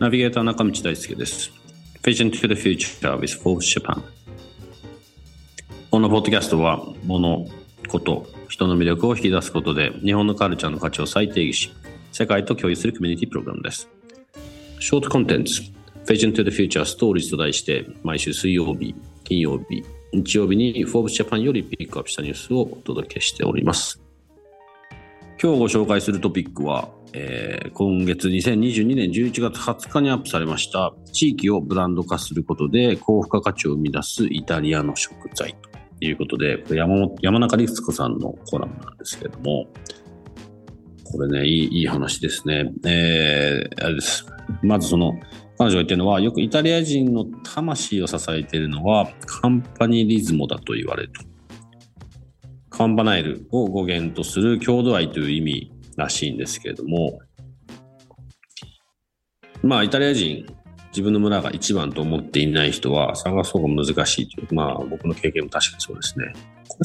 ナビゲーター中道大輔です。Vision to the Future with f o r Japan このポッドキャストは物、こと、人の魅力を引き出すことで日本のカルチャーの価値を再定義し世界と共有するコミュニティプログラムです。ショートコンテンツ Vision to the Future Stories と題して毎週水曜日、金曜日、日曜日に Forbes Japan よりピックアップしたニュースをお届けしております。今日ご紹介するトピックは、えー、今月2022年11月20日にアップされました地域をブランド化することで高付加価値を生み出すイタリアの食材ということでこれ山山中律子さんのコラムなんですけれどもこれねいいいい話ですね、えー、あれです。まずその彼女が言ってるのはよくイタリア人の魂を支えているのはカンパニリズモだと言われると。カンバナイルを語源とする郷土愛という意味らしいんですけれども、まあ、イタリア人、自分の村が一番と思っていない人は探す方が難しいという、まあ、僕の経験も確かにそうですね。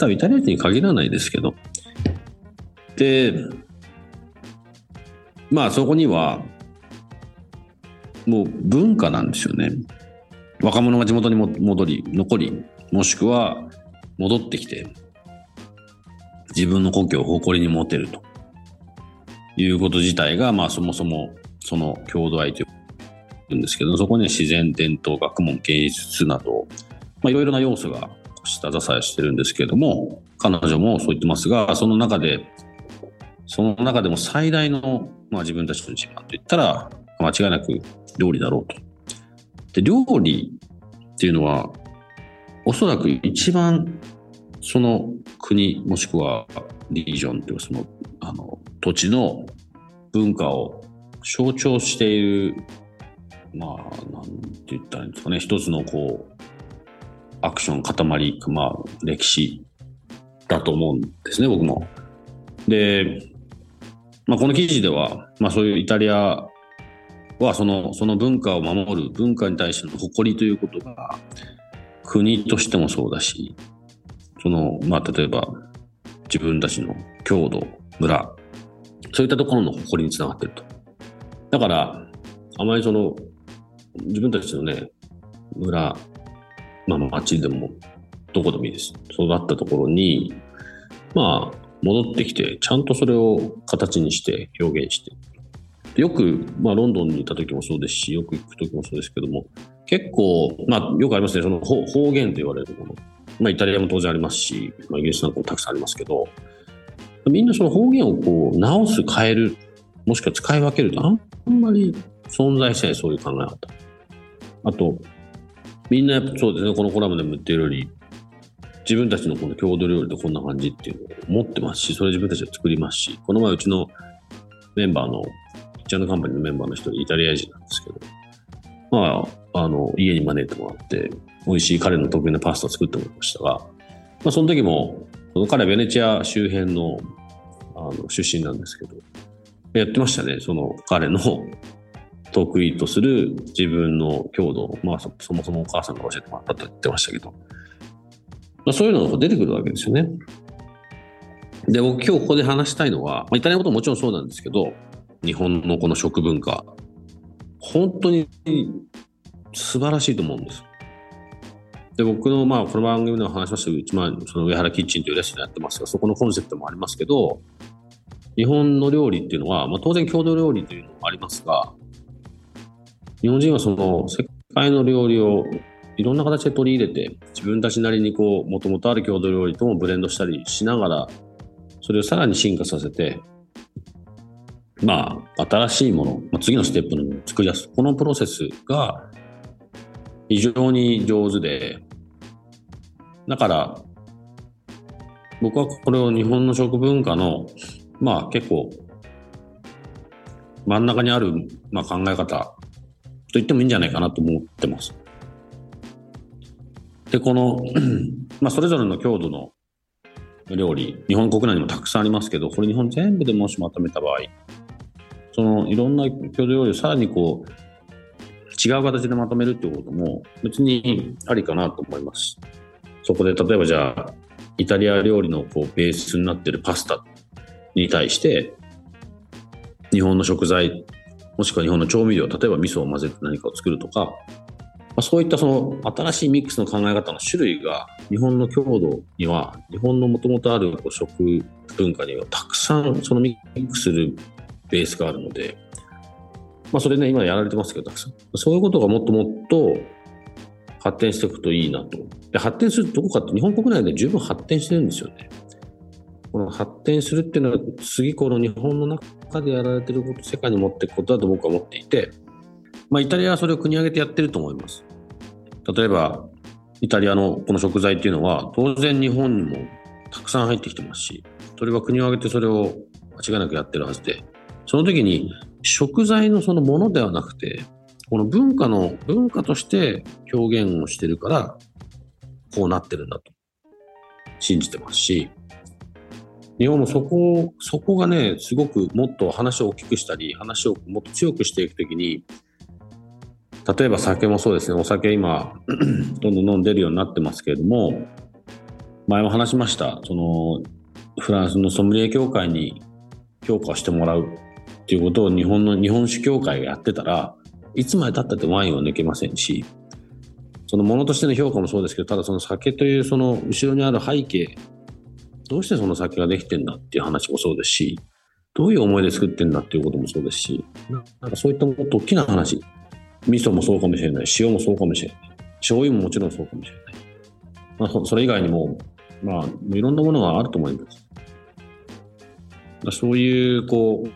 多分イタリア人に限らないですけど。で、まあ、そこには、もう文化なんですよね。若者が地元に戻り、残り、もしくは戻ってきて、自分の故郷を誇りに持てるということ自体が、まあそもそもその郷土愛というんですけど、そこには自然、伝統、学問、芸術など、いろいろな要素が下支えしてるんですけれども、彼女もそう言ってますが、その中で、その中でも最大の、まあ、自分たちの自慢といったら、間違いなく料理だろうと。で、料理っていうのは、おそらく一番その国もしくはリージョンというそのあの土地の文化を象徴しているまあなんて言ったらいいんですかね一つのこうアクション塊まあ歴史だと思うんですね僕も。で、まあ、この記事では、まあ、そういうイタリアはそのその文化を守る文化に対しての誇りということが国としてもそうだしその、まあ、例えば、自分たちの郷土、村、そういったところの誇りにつながってると。だから、あまりその、自分たちのね、村、まあ、町でも、どこでもいいです。育ったところに、まあ、戻ってきて、ちゃんとそれを形にして表現して。よく、まあ、ロンドンにいた時もそうですし、よく行く時もそうですけども、結構、まあ、よくありますね、その方言と言われるもの。まあ、イタリアも当然ありますし、まあ、イギリスなんかもたくさんありますけど、みんなその方言をこう直す、変える、もしくは使い分けるとあんまり存在しない、そういう考え方。あと、みんなやっぱそうですね、このコラムでも言ってるように、自分たちのこの郷土料理でこんな感じっていうのを持ってますし、それ自分たちで作りますし、この前うちのメンバーの、ピッチャーのカンパニーのメンバーの人、イタリア人なんですけど、まあ、あの、家に招いてもらって、美味しい彼の得意なパスタを作ってもらいましたが、まあ、その時も、その彼はベネチア周辺のあの出身なんですけど、やってましたね、その彼の得意とする自分の郷土、まあそもそもお母さんが教えてもらったと言ってましたけど、まあ、そういうのが出てくるわけですよね。で、僕今日ここで話したいのは、まあ、イタリアのことももちろんそうなんですけど、日本のこの食文化、本当に素晴らしいと思うんです。で、僕の、まあ、この番組でも話しましたけど、一番、その上原キッチンというレストランやってますが、そこのコンセプトもありますけど、日本の料理っていうのは、まあ、当然郷土料理というのもありますが、日本人はその世界の料理をいろんな形で取り入れて、自分たちなりにこう、もともとある郷土料理ともブレンドしたりしながら、それをさらに進化させて、まあ、新しいもの、まあ、次のステップの作り出す。このプロセスが、非常に上手で、だから、僕はこれを日本の食文化の、まあ結構、真ん中にある、まあ、考え方と言ってもいいんじゃないかなと思ってます。で、この、まあ、それぞれの郷土の料理、日本国内にもたくさんありますけど、これ日本全部でもしまとめた場合、そのいろんな郷土料理をさらにこう、違う形でまとめるっていうことも別にありかなと思います。そこで例えばじゃあ、イタリア料理のこうベースになってるパスタに対して、日本の食材、もしくは日本の調味料、例えば味噌を混ぜて何かを作るとか、まあ、そういったその新しいミックスの考え方の種類が日本の郷土には日本のもともとあるこう食文化にはたくさんそのミックスするベースがあるので、まあ、それね今やられてますけどたくさん。そういうことがもっともっと発展していくといいなとで発展するどこかって日本国内で十分発展してるんですよねこの発展するっていうのは次この日本の中でやられてること世界に持っていくことだと僕は思っていてまあ、イタリアはそれを国挙げてやってると思います。例えば、イタリアのこの食材っていうのは、当然日本にもたくさん入ってきてますし、それは国を挙げてそれを間違いなくやってるはずで、その時に食材のそのものではなくて、この文化の、文化として表現をしてるから、こうなってるんだと。信じてますし、日本もそこ、そこがね、すごくもっと話を大きくしたり、話をもっと強くしていくときに、例えば酒もそうですね、お酒今、どんどん飲んでるようになってますけれども、前も話しました、その、フランスのソムリエ協会に評価してもらうっていうことを日本の日本酒協会がやってたら、いつまでたったってワインは抜けませんし、そのものとしての評価もそうですけど、ただその酒というその後ろにある背景、どうしてその酒ができてんだっていう話もそうですし、どういう思いで作ってんだっていうこともそうですし、なんかそういったもっと大きな話、味噌もそうかもしれない、塩もそうかもしれない、醤油ももちろんそうかもしれない。まあ、それ以外にも、まあ、いろんなものがあると思います。そういう、こう、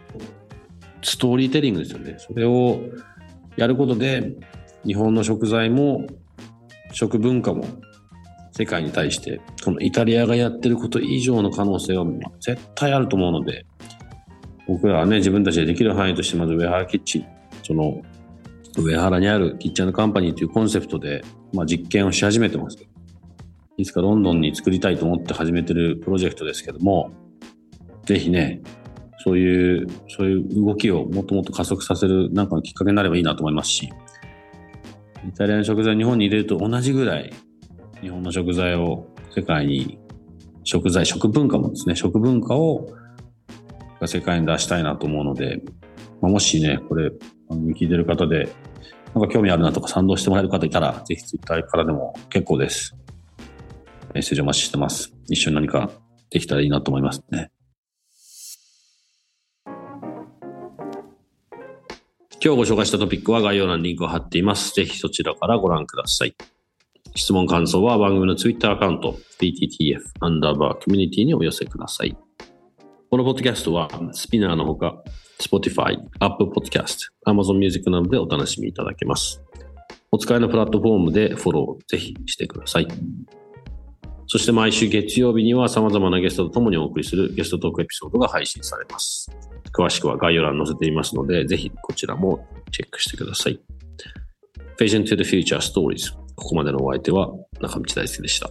ストーリーテリングですよね。それをやることで、日本の食材も、食文化も、世界に対して、このイタリアがやってること以上の可能性は絶対あると思うので、僕らはね、自分たちでできる範囲として、まず上原キッチン、その上原にあるキッチンカンパニーというコンセプトで、まあ、実験をし始めてます。いつかロンドンに作りたいと思って始めてるプロジェクトですけども、ぜひね、そういう、そういう動きをもっともっと加速させるなんかのきっかけになればいいなと思いますし、イタリアの食材日本に入れると同じぐらい日本の食材を世界に食材、食文化もですね、食文化を世界に出したいなと思うので、まあ、もしね、これ、聞いてる方で、なんか興味あるなとか賛同してもらえる方いたら、ぜひツイッターからでも結構です。メッセージお待ちしてます。一緒に何かできたらいいなと思いますね。今日ご紹介したトピックは概要欄にリンクを貼っています。ぜひそちらからご覧ください。質問感想は番組のツイッターアカウント、PTTF アンダーバーコミュニティにお寄せください。このポッドキャストはスピナーのほか、Spotify、Apple Podcast、Amazon Music などでお楽しみいただけます。お使いのプラットフォームでフォローぜひしてください。そして毎週月曜日には様々なゲストと共にお送りするゲストトークエピソードが配信されます。詳しくは概要欄に載せていますので、ぜひこちらもチェックしてください。Vision to the Future Stories ここまでのお相手は中道大輔でした。